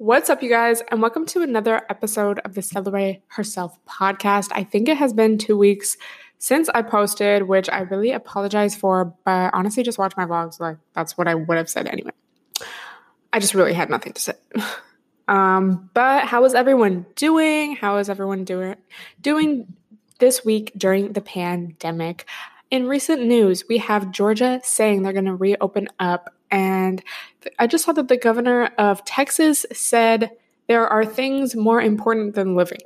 What's up, you guys, and welcome to another episode of the Stella Rae Herself podcast. I think it has been two weeks since I posted, which I really apologize for, but honestly, just watch my vlogs. Like, that's what I would have said anyway. I just really had nothing to say. Um, but how is everyone doing? How is everyone doing doing this week during the pandemic? In recent news, we have Georgia saying they're going to reopen up and I just saw that the governor of Texas said there are things more important than living.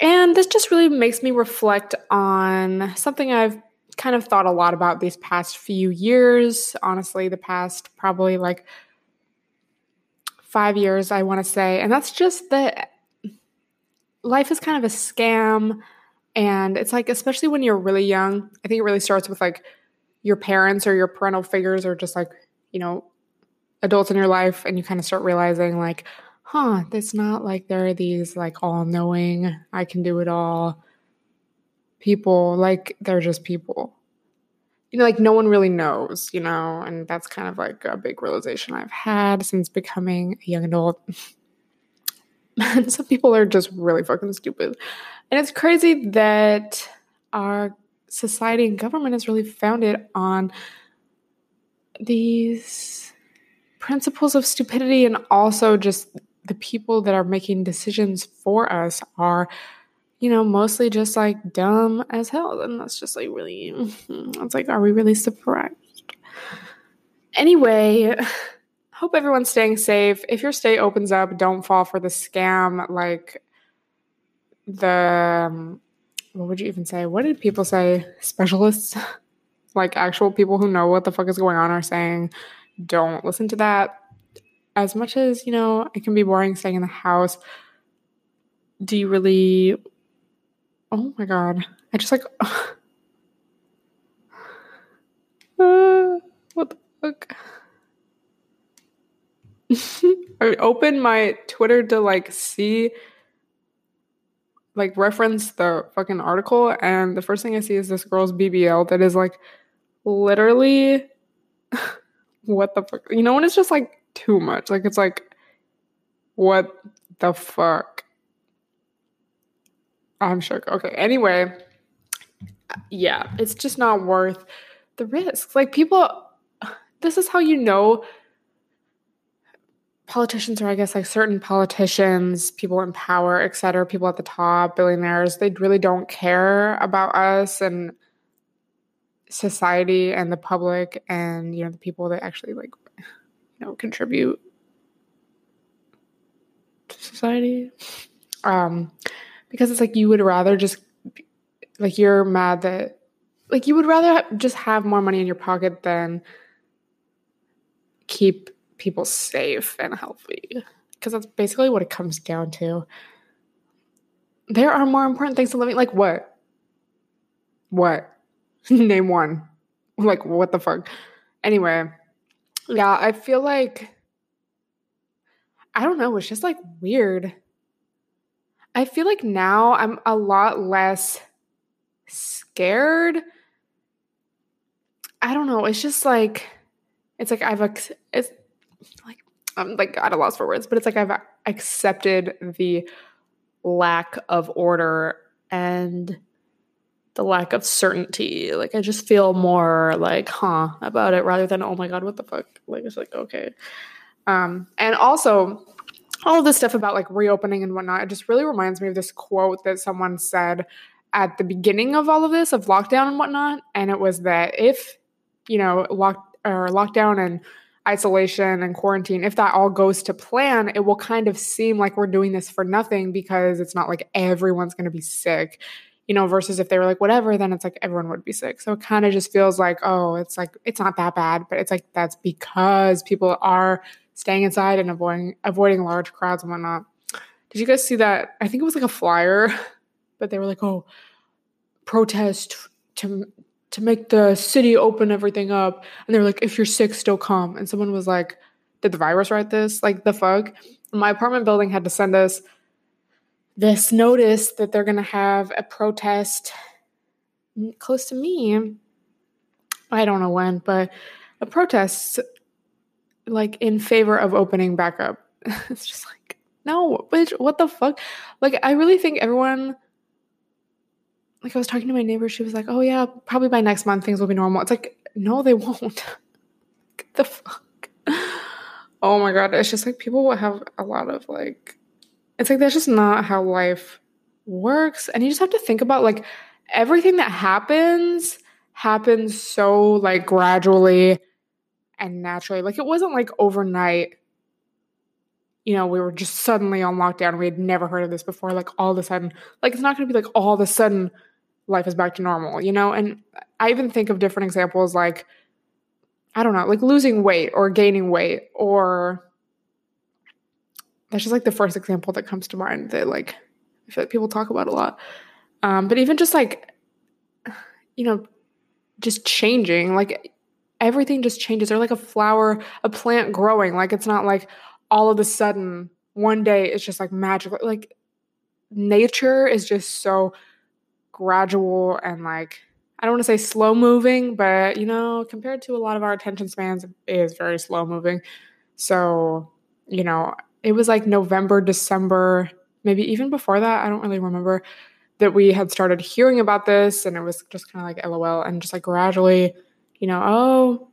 And this just really makes me reflect on something I've kind of thought a lot about these past few years. Honestly, the past probably like five years, I want to say. And that's just that life is kind of a scam. And it's like, especially when you're really young, I think it really starts with like your parents or your parental figures are just like, you know, adults in your life and you kind of start realizing like, huh, it's not like there are these like all knowing, I can do it all people. Like they're just people. You know, like no one really knows, you know, and that's kind of like a big realization I've had since becoming a young adult. some people are just really fucking stupid. And it's crazy that our society and government is really founded on these principles of stupidity and also just the people that are making decisions for us are you know mostly just like dumb as hell. And that's just like really it's like are we really surprised? Anyway hope everyone's staying safe. If your state opens up don't fall for the scam like the um, what would you even say? What did people say? Specialists, like actual people who know what the fuck is going on, are saying, don't listen to that. As much as, you know, it can be boring staying in the house, do you really. Oh my god. I just like. uh, what the fuck? I opened my Twitter to like see like reference the fucking article and the first thing I see is this girl's BBL that is like literally what the fuck you know when it's just like too much? Like it's like what the fuck? I'm shook. Okay anyway yeah it's just not worth the risk. Like people this is how you know politicians or I guess like certain politicians, people in power, et cetera, people at the top, billionaires, they really don't care about us and society and the public and you know the people that actually like you know contribute to society. Um because it's like you would rather just like you're mad that like you would rather just have more money in your pocket than keep people safe and healthy because that's basically what it comes down to. There are more important things to living. Like what? What? Name one. Like what the fuck? Anyway, yeah, I feel like I don't know, it's just like weird. I feel like now I'm a lot less scared. I don't know, it's just like it's like I've a it's like I'm like at a loss for words, but it's like I've accepted the lack of order and the lack of certainty. Like I just feel more like, huh, about it rather than, oh my God, what the fuck? Like it's like, okay. Um, and also all this stuff about like reopening and whatnot, it just really reminds me of this quote that someone said at the beginning of all of this, of lockdown and whatnot. And it was that if, you know, lock or lockdown and isolation and quarantine, if that all goes to plan, it will kind of seem like we're doing this for nothing because it's not like everyone's going to be sick, you know, versus if they were like, whatever, then it's like everyone would be sick. So it kind of just feels like, oh, it's like, it's not that bad, but it's like that's because people are staying inside and avoiding avoiding large crowds and whatnot. Did you guys see that? I think it was like a flyer, but they were like, oh, protest to to make the city open everything up. And they're like, if you're sick, still come. And someone was like, did the virus write this? Like the fuck? My apartment building had to send us this notice that they're gonna have a protest close to me. I don't know when, but a protest like in favor of opening back up. it's just like, no, bitch, what the fuck? Like, I really think everyone, like, I was talking to my neighbor, she was like, oh, yeah, probably by next month things will be normal. It's like, no, they won't. the fuck? Oh my God. It's just like people will have a lot of like, it's like that's just not how life works. And you just have to think about like everything that happens happens so like gradually and naturally. Like it wasn't like overnight. You know, we were just suddenly on lockdown. We had never heard of this before. Like all of a sudden, like it's not going to be like all of a sudden life is back to normal, you know? And I even think of different examples like, I don't know, like losing weight or gaining weight, or that's just like the first example that comes to mind that like I feel like people talk about a lot. Um, but even just like, you know, just changing, like everything just changes. Or like a flower, a plant growing. Like it's not like all of a sudden one day it's just like magical. Like nature is just so gradual and like I don't want to say slow moving, but you know, compared to a lot of our attention spans, it is very slow moving. So, you know, it was like November, December, maybe even before that. I don't really remember that we had started hearing about this and it was just kind of like LOL and just like gradually, you know, oh,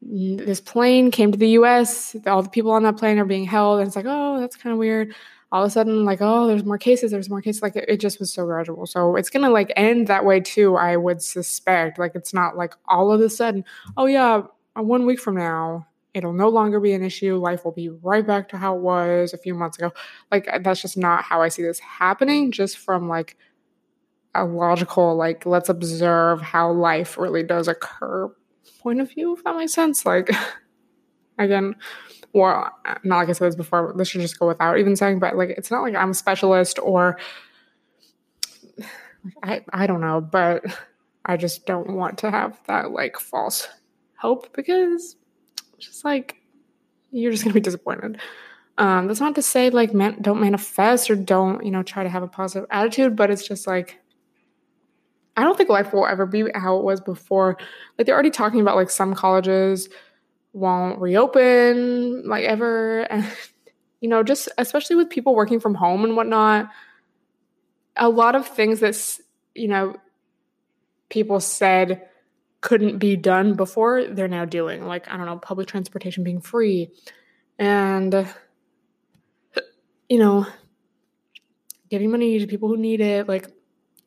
this plane came to the US, all the people on that plane are being held. And it's like, oh, that's kind of weird. All of a sudden, like, oh, there's more cases, there's more cases. Like, it, it just was so gradual. So it's to like end that way too, I would suspect. Like, it's not like all of a sudden, oh, yeah, uh, one week from now, it'll no longer be an issue. Life will be right back to how it was a few months ago. Like uh, that's just not how I see this happening, just from like a logical, like, let's observe how life really does occur point of view, if that makes sense. Like again, well, not like I said this before, this should just go without even saying, but like it's not like I'm a specialist or I I don't know, but I just don't want to have that like false hope because just like you're just gonna be disappointed. Um, that's not to say like man, don't manifest or don't you know try to have a positive attitude, but it's just like I don't think life will ever be how it was before. Like they're already talking about like some colleges won't reopen like ever, and you know just especially with people working from home and whatnot. A lot of things that you know people said couldn't be done before, they're now doing. Like, I don't know, public transportation being free and, you know, giving money to people who need it, like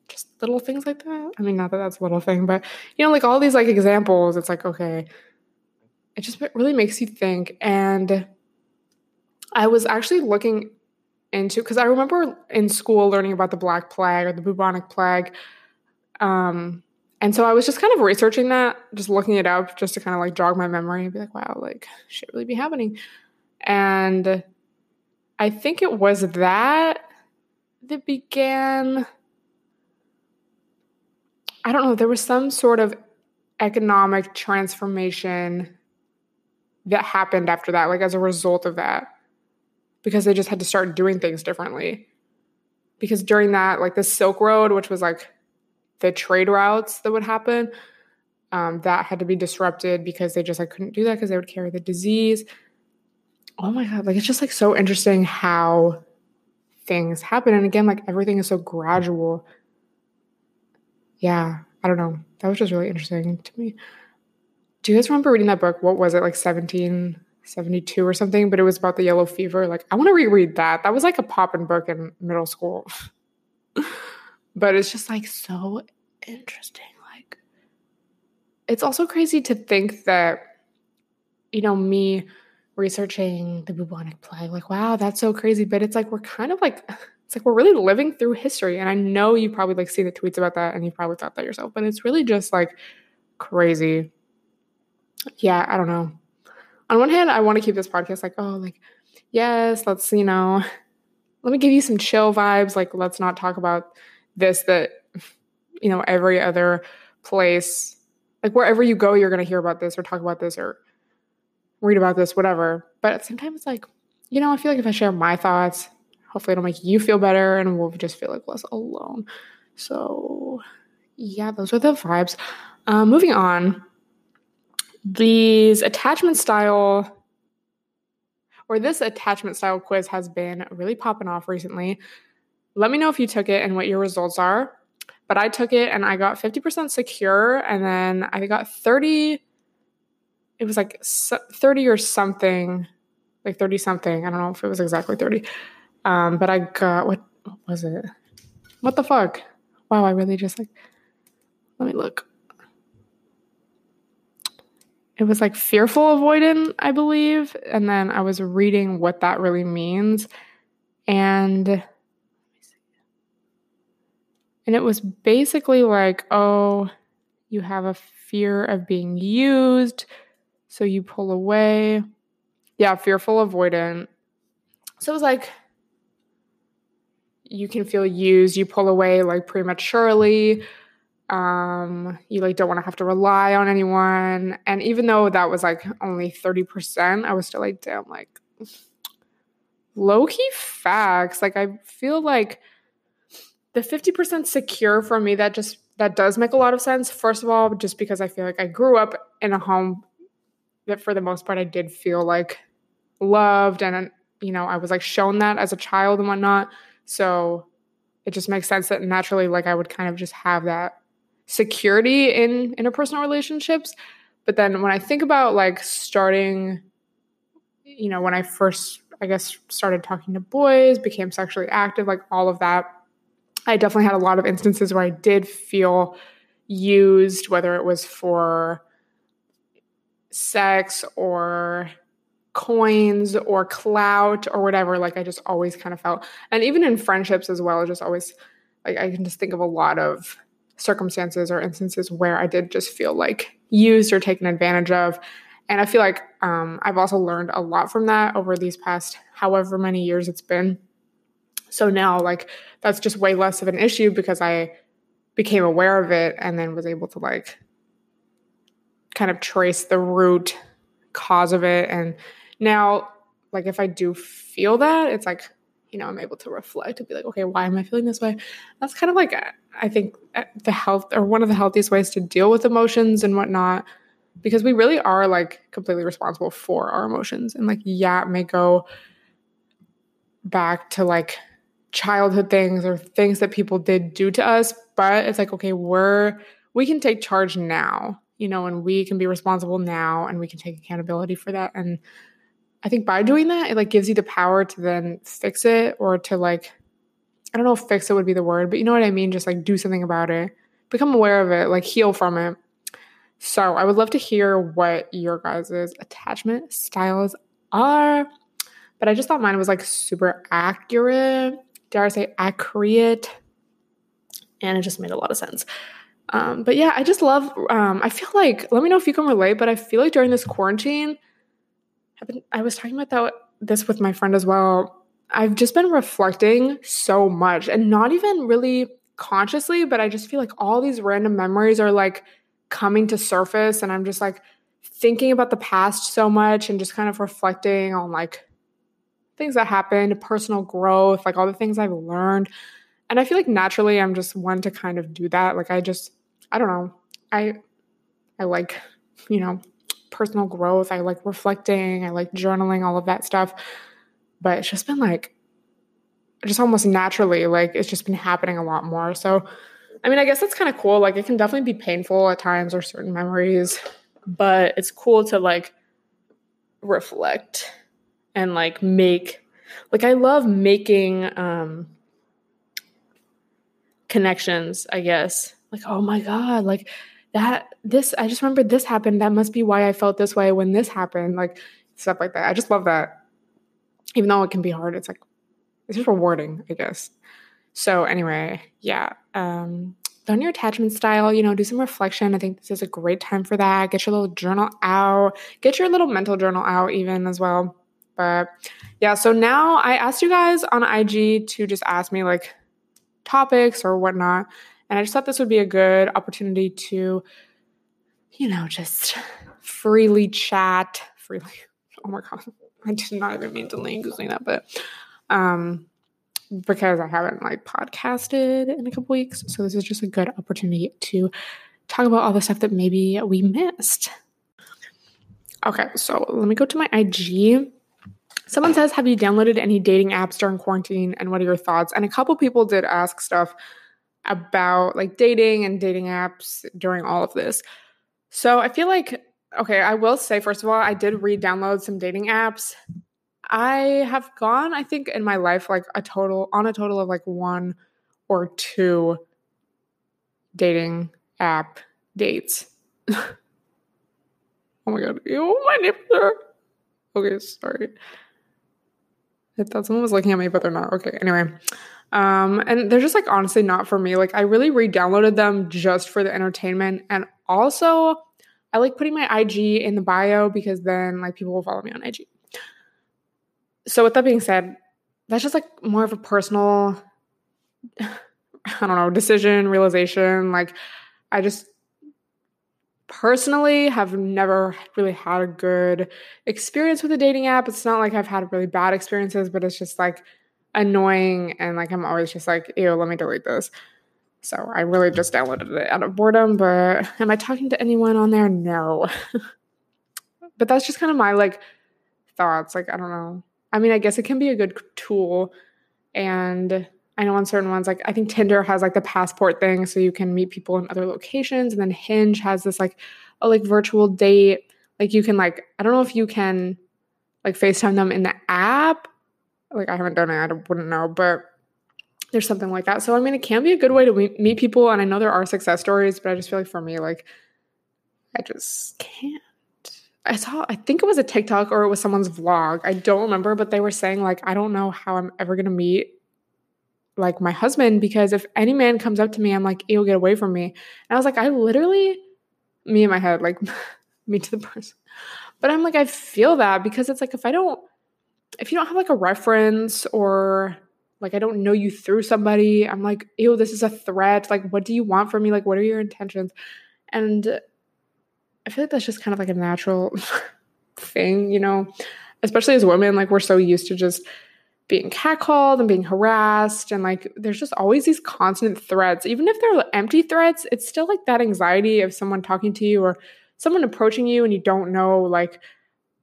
just little things like that. I mean, not that that's a little thing, but, you know, like all these like examples, it's like, okay, it just really makes you think. And I was actually looking into, because I remember in school learning about the Black Plague or the bubonic plague. Um, and so I was just kind of researching that, just looking it up, just to kind of like jog my memory and be like, wow, like shit really be happening. And I think it was that that began. I don't know, there was some sort of economic transformation that happened after that, like as a result of that, because they just had to start doing things differently. Because during that, like the Silk Road, which was like the trade routes that would happen. Um, that had to be disrupted because they just like couldn't do that because they would carry the disease. Oh my god, like it's just like so interesting how things happen. And again, like everything is so gradual. Yeah, I don't know. That was just really interesting to me. Do you guys remember reading that book? What was it, like 1772 or something? But it was about the yellow fever. Like, I want to reread that. That was like a poppin' book in middle school. but it's just like so interesting. Like, it's also crazy to think that, you know, me researching the bubonic plague, like, wow, that's so crazy. But it's like, we're kind of like, it's like we're really living through history. And I know you probably like see the tweets about that and you probably thought that yourself, but it's really just like crazy. Yeah, I don't know. On one hand, I want to keep this podcast like, oh, like, yes, let's, you know, let me give you some chill vibes. Like, let's not talk about this that you know every other place like wherever you go you're going to hear about this or talk about this or read about this whatever but sometimes it's like you know i feel like if i share my thoughts hopefully it'll make you feel better and we'll just feel like less alone so yeah those are the vibes um, moving on these attachment style or this attachment style quiz has been really popping off recently. Let me know if you took it and what your results are. But I took it and I got 50% secure and then I got 30 it was like 30 or something, like 30 something. I don't know if it was exactly 30. Um, but I got what, what was it? What the fuck? Wow, I really just like let me look. It was like fearful avoidant, I believe. And then I was reading what that really means. And and it was basically like, oh, you have a fear of being used, so you pull away. Yeah, fearful avoidant. So it was like you can feel used, you pull away like prematurely um you like don't want to have to rely on anyone. And even though that was like only 30% i was still like damn like low key facts. Like i feel like the 50% secure for me that just that does make a lot of sense. First of all just because i feel like i grew up in a home that for the most part i did feel like loved and you know i was like shown that as a child and whatnot. So it just makes sense that naturally like i would kind of just have that security in interpersonal relationships. But then when I think about like starting, you know, when I first, I guess, started talking to boys, became sexually active, like all of that, I definitely had a lot of instances where I did feel used, whether it was for sex or coins or clout or whatever. Like I just always kind of felt, and even in friendships as well, just always like I can just think of a lot of circumstances or instances where I did just feel like used or taken advantage of. And I feel like um, I've also learned a lot from that over these past however many years it's been. So now, like, that's just way less of an issue because I became aware of it and then was able to, like, kind of trace the root cause of it. And now, like, if I do feel that, it's like, you know, I'm able to reflect and be like, okay, why am I feeling this way? That's kind of like, I think, uh, the health or one of the healthiest ways to deal with emotions and whatnot, because we really are like completely responsible for our emotions. And like, yeah, it may go back to like childhood things or things that people did do to us, but it's like, okay, we're, we can take charge now, you know, and we can be responsible now and we can take accountability for that. And, I think by doing that, it like gives you the power to then fix it or to like, I don't know if fix it would be the word, but you know what I mean? Just like do something about it, become aware of it, like heal from it. So I would love to hear what your guys' attachment styles are. But I just thought mine was like super accurate. Dare I say accurate? And it just made a lot of sense. Um, but yeah, I just love, um, I feel like, let me know if you can relate, but I feel like during this quarantine, I've been, I was talking about that this with my friend as well. I've just been reflecting so much and not even really consciously, but I just feel like all these random memories are like coming to surface and I'm just like thinking about the past so much and just kind of reflecting on like things that happened, personal growth, like all the things I've learned. And I feel like naturally I'm just one to kind of do that. Like I just I don't know. I I like, you know, personal growth. I like reflecting. I like journaling, all of that stuff. But it's just been like, just almost naturally, like it's just been happening a lot more. So, I mean, I guess that's kind of cool. Like, it can definitely be painful at times or certain memories, but it's cool to like reflect and like make, like, I love making, um, connections, I guess. Like, oh my God, like that this I just remember this happened. That must be why I felt this way when this happened. Like stuff like that. I just love that. Even though it can be hard, it's like it's just rewarding, I guess. So anyway, yeah. Um learn your attachment style, you know, do some reflection. I think this is a great time for that. Get your little journal out. Get your little mental journal out even as well. But yeah, so now I asked you guys on IG to just ask me like topics or whatnot. And I just thought this would be a good opportunity to, you know, just freely chat, freely. Oh my God. I did not even mean to link using that, but um, because I haven't like podcasted in a couple weeks. So this is just a good opportunity to talk about all the stuff that maybe we missed. Okay, so let me go to my IG. Someone says, Have you downloaded any dating apps during quarantine and what are your thoughts? And a couple people did ask stuff about like dating and dating apps during all of this. So I feel like, okay, I will say, first of all, I did re download some dating apps. I have gone, I think, in my life, like a total, on a total of like one or two dating app dates. oh my god, ew, my nipples are. Okay, sorry. I thought someone was looking at me, but they're not. Okay, anyway. Um, and they're just like honestly not for me. Like I really re-downloaded them just for the entertainment. And also I like putting my IG in the bio because then like people will follow me on IG. So with that being said, that's just like more of a personal I don't know, decision, realization. Like I just personally have never really had a good experience with a dating app. It's not like I've had really bad experiences, but it's just like annoying and like I'm always just like, ew, let me delete this. So I really just downloaded it out of boredom, but am I talking to anyone on there? No. but that's just kind of my like thoughts. Like, I don't know. I mean, I guess it can be a good tool. And I know on certain ones, like I think Tinder has like the passport thing, so you can meet people in other locations. And then Hinge has this like a like virtual date. Like you can like, I don't know if you can like FaceTime them in the app like I haven't done it, I wouldn't know, but there's something like that. So I mean, it can be a good way to meet people, and I know there are success stories, but I just feel like for me, like I just can't. I saw, I think it was a TikTok or it was someone's vlog. I don't remember, but they were saying like, I don't know how I'm ever gonna meet like my husband because if any man comes up to me, I'm like, he'll get away from me. And I was like, I literally, me in my head, like me to the person. But I'm like, I feel that because it's like if I don't if you don't have like a reference or like I don't know you through somebody, I'm like, ew, this is a threat. Like, what do you want from me? Like, what are your intentions? And I feel like that's just kind of like a natural thing, you know, especially as women, like we're so used to just being catcalled and being harassed and like there's just always these constant threats even if they're empty threats it's still like that anxiety of someone talking to you or someone approaching you and you don't know like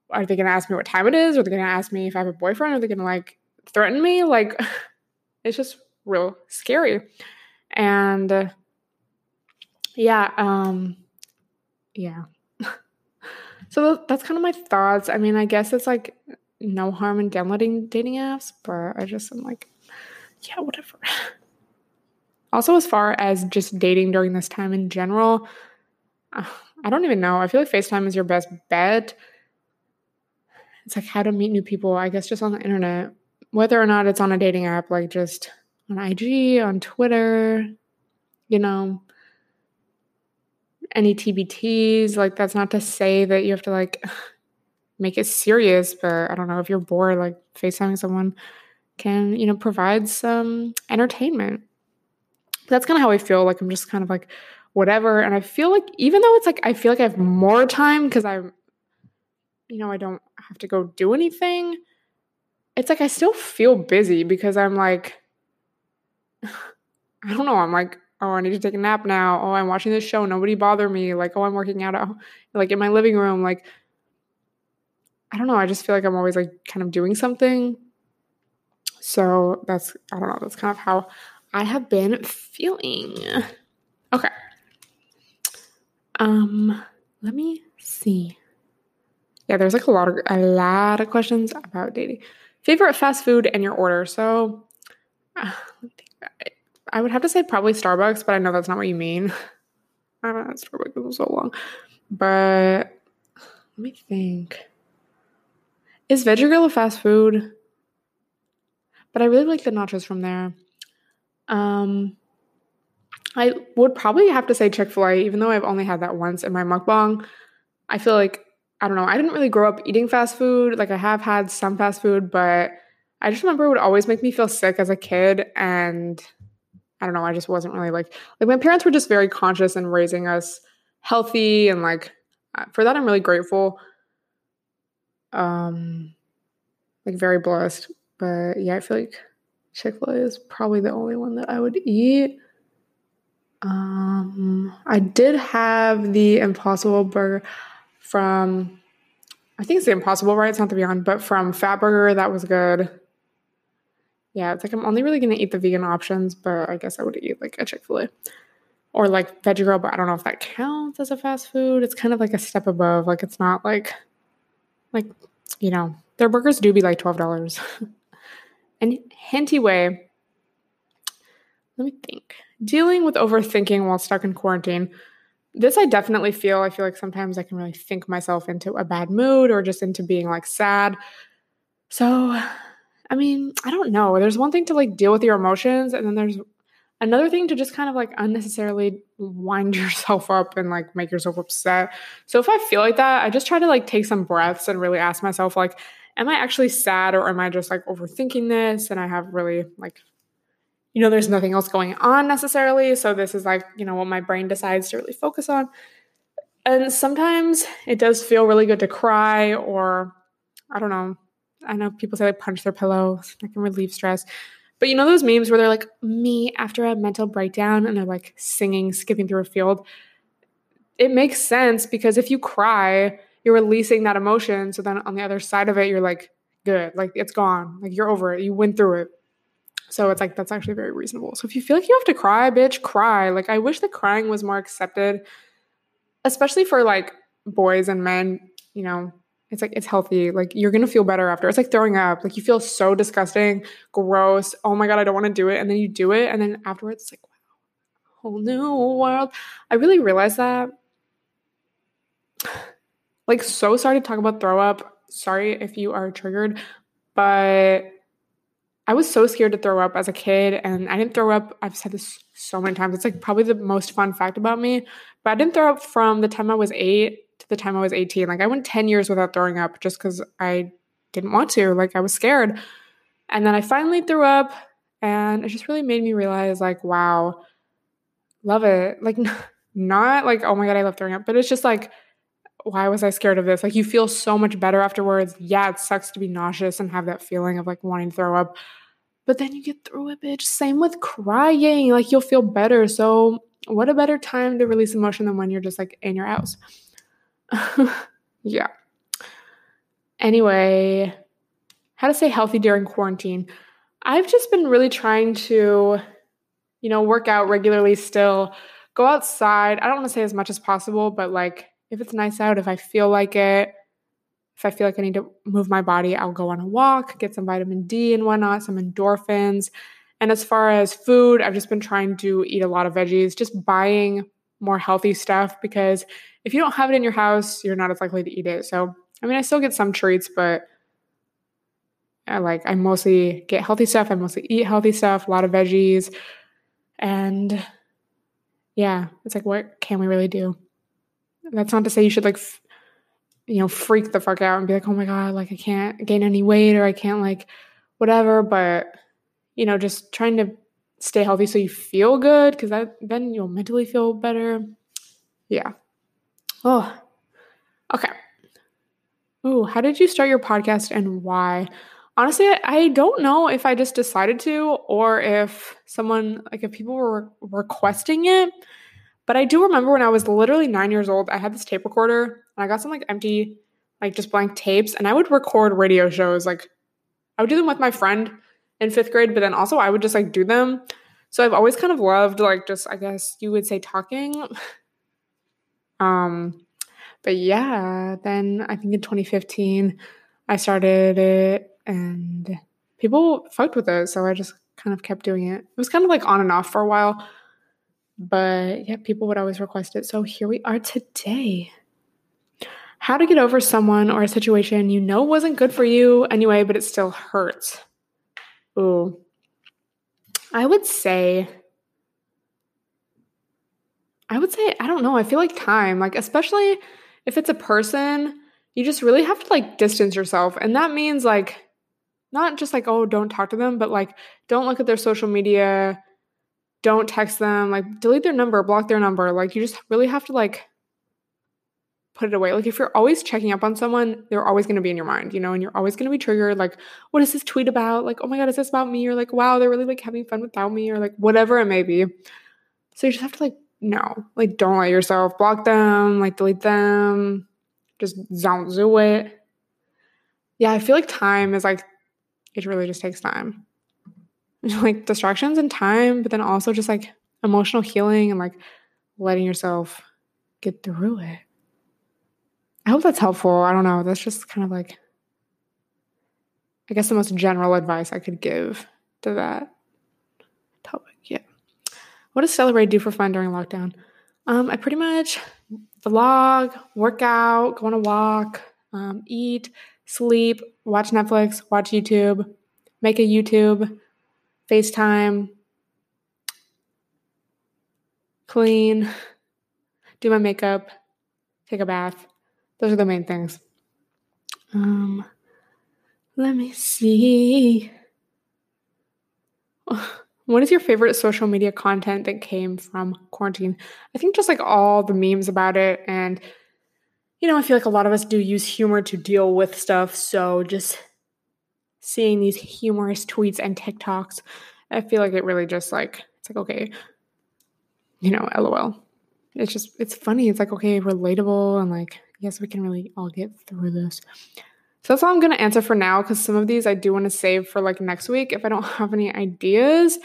are they going to ask me what time it is? Are they going to ask me if I have a boyfriend? Are they going to like threaten me? Like, it's just real scary. And uh, yeah, um, yeah. so that's kind of my thoughts. I mean, I guess it's like no harm in downloading dating apps, but I just am like, yeah, whatever. also, as far as just dating during this time in general, uh, I don't even know. I feel like FaceTime is your best bet it's like how to meet new people, I guess just on the internet, whether or not it's on a dating app, like just on IG, on Twitter, you know, any TBTs. Like, that's not to say that you have to like make it serious, but I don't know if you're bored, like FaceTiming someone can, you know, provide some entertainment. But that's kind of how I feel. Like, I'm just kind of like, whatever. And I feel like, even though it's like, I feel like I have more time because I'm you know, I don't have to go do anything, it's like I still feel busy because I'm like, I don't know, I'm like, oh, I need to take a nap now. Oh, I'm watching this show. Nobody bother me. Like, oh, I'm working out, at, like in my living room. Like, I don't know. I just feel like I'm always like kind of doing something. So that's, I don't know, that's kind of how I have been feeling. Okay. Um, let me see yeah, there's like a lot of a lot of questions about dating. Favorite fast food and your order. So uh, I would have to say probably Starbucks, but I know that's not what you mean. I haven't had Starbucks in so long. But let me think. Is Veggie Grill a fast food? But I really like the nachos from there. Um, I would probably have to say Chick fil A, even though I've only had that once in my mukbang. I feel like I don't know. I didn't really grow up eating fast food. Like I have had some fast food, but I just remember it would always make me feel sick as a kid and I don't know, I just wasn't really like like my parents were just very conscious in raising us healthy and like uh, for that I'm really grateful. Um like very blessed. But yeah, I feel like Chick-fil-A is probably the only one that I would eat. Um I did have the impossible burger from I think it's the Impossible, right? It's not the Beyond, but from Fatburger, that was good. Yeah, it's like I'm only really gonna eat the vegan options, but I guess I would eat like a Chick Fil A or like Veggie Grill, but I don't know if that counts as a fast food. It's kind of like a step above. Like it's not like, like you know, their burgers do be like twelve dollars. and Henty Way. Let me think. Dealing with overthinking while stuck in quarantine. This I definitely feel. I feel like sometimes I can really think myself into a bad mood or just into being like sad. So I mean, I don't know. There's one thing to like deal with your emotions, and then there's another thing to just kind of like unnecessarily wind yourself up and like make yourself upset. So if I feel like that, I just try to like take some breaths and really ask myself, like, am I actually sad or am I just like overthinking this? And I have really like, you know, there's nothing else going on necessarily. So this is like, you know, what my brain decides to really focus on. And sometimes it does feel really good to cry or I don't know, I know people say like punch their pillow, that can relieve stress. But you know those memes where they're like me after a mental breakdown and they're like singing, skipping through a field. It makes sense because if you cry, you're releasing that emotion. So then on the other side of it, you're like, good, like it's gone, like you're over it, you went through it. So it's like that's actually very reasonable. So if you feel like you have to cry, bitch, cry. Like I wish that crying was more accepted, especially for like boys and men, you know, it's like it's healthy. Like you're gonna feel better after. It's like throwing up. Like you feel so disgusting, gross. Oh my god, I don't want to do it. And then you do it, and then afterwards, it's like wow, whole new world. I really realized that. Like so sorry to talk about throw up. Sorry if you are triggered, but I was so scared to throw up as a kid, and I didn't throw up. I've said this so many times. It's like probably the most fun fact about me. But I didn't throw up from the time I was eight to the time I was 18. Like I went 10 years without throwing up just because I didn't want to. Like I was scared. And then I finally threw up and it just really made me realize like, wow, love it. Like not like, oh my God, I love throwing up, but it's just like, why was I scared of this? Like you feel so much better afterwards. Yeah, it sucks to be nauseous and have that feeling of like wanting to throw up. But then you get through it, bitch. Same with crying. Like you'll feel better. So what a better time to release emotion than when you're just like in your house. yeah. Anyway, how to stay healthy during quarantine. I've just been really trying to, you know, work out regularly still, go outside. I don't want to say as much as possible, but like if it's nice out, if I feel like it, if I feel like I need to move my body, I'll go on a walk, get some vitamin D and whatnot, some endorphins. And as far as food, I've just been trying to eat a lot of veggies, just buying more healthy stuff because if you don't have it in your house, you're not as likely to eat it. So, I mean, I still get some treats, but I like I mostly get healthy stuff. I mostly eat healthy stuff, a lot of veggies. And yeah, it's like what can we really do? That's not to say you should like f- you know, freak the fuck out and be like, "Oh my god, like I can't gain any weight or I can't like whatever," but you know, just trying to stay healthy so you feel good because that then you'll mentally feel better. Yeah. Oh, okay. Ooh, how did you start your podcast and why? Honestly, I, I don't know if I just decided to or if someone, like, if people were requesting it. But I do remember when I was literally nine years old, I had this tape recorder and I got some like empty, like just blank tapes, and I would record radio shows. Like, I would do them with my friend in fifth grade, but then also I would just like do them. So I've always kind of loved like just I guess you would say talking. um but yeah, then I think in 2015 I started it and people fucked with it, so I just kind of kept doing it. It was kind of like on and off for a while. But yeah, people would always request it. So here we are today. How to get over someone or a situation you know wasn't good for you anyway, but it still hurts. Ooh. I would say I would say I don't know, I feel like time, like especially if it's a person, you just really have to like distance yourself. And that means like not just like oh, don't talk to them, but like don't look at their social media, don't text them, like delete their number, block their number. Like you just really have to like put it away. Like if you're always checking up on someone, they're always going to be in your mind, you know, and you're always going to be triggered. Like, what is this tweet about? Like, oh my God, is this about me? Or like, wow, they're really like having fun without me, or like whatever it may be. So you just have to like, no, like don't let yourself block them, like delete them, just don't do it. yeah, I feel like time is like, it really just takes time. like distractions and time, but then also just like emotional healing and like letting yourself get through it. I hope that's helpful. I don't know. That's just kind of like, I guess, the most general advice I could give to that topic. Yeah. What does Stella Rae do for fun during lockdown? Um, I pretty much vlog, work out, go on a walk, um, eat, sleep, watch Netflix, watch YouTube, make a YouTube, FaceTime, clean, do my makeup, take a bath. Those are the main things. Um, let me see. What is your favorite social media content that came from quarantine? I think just like all the memes about it. And, you know, I feel like a lot of us do use humor to deal with stuff. So just seeing these humorous tweets and TikToks, I feel like it really just like, it's like, okay, you know, lol. It's just, it's funny. It's like, okay, relatable. And like, yes, we can really all get through this. So that's all I'm to answer for now because some of these I do want to save for like next week if I don't have any ideas.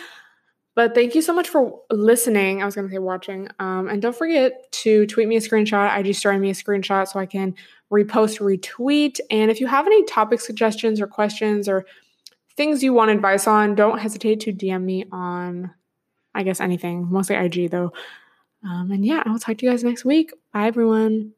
But thank you so much for listening. I was to say watching. Um, and don't forget to tweet me a screenshot, IG story me a screenshot so I can repost, retweet. And if you have any topic suggestions or questions or things you want advice on, don't hesitate to DM me on, I guess, anything, mostly IG though. Um, and yeah, I'll talk to you guys next week. Bye, everyone.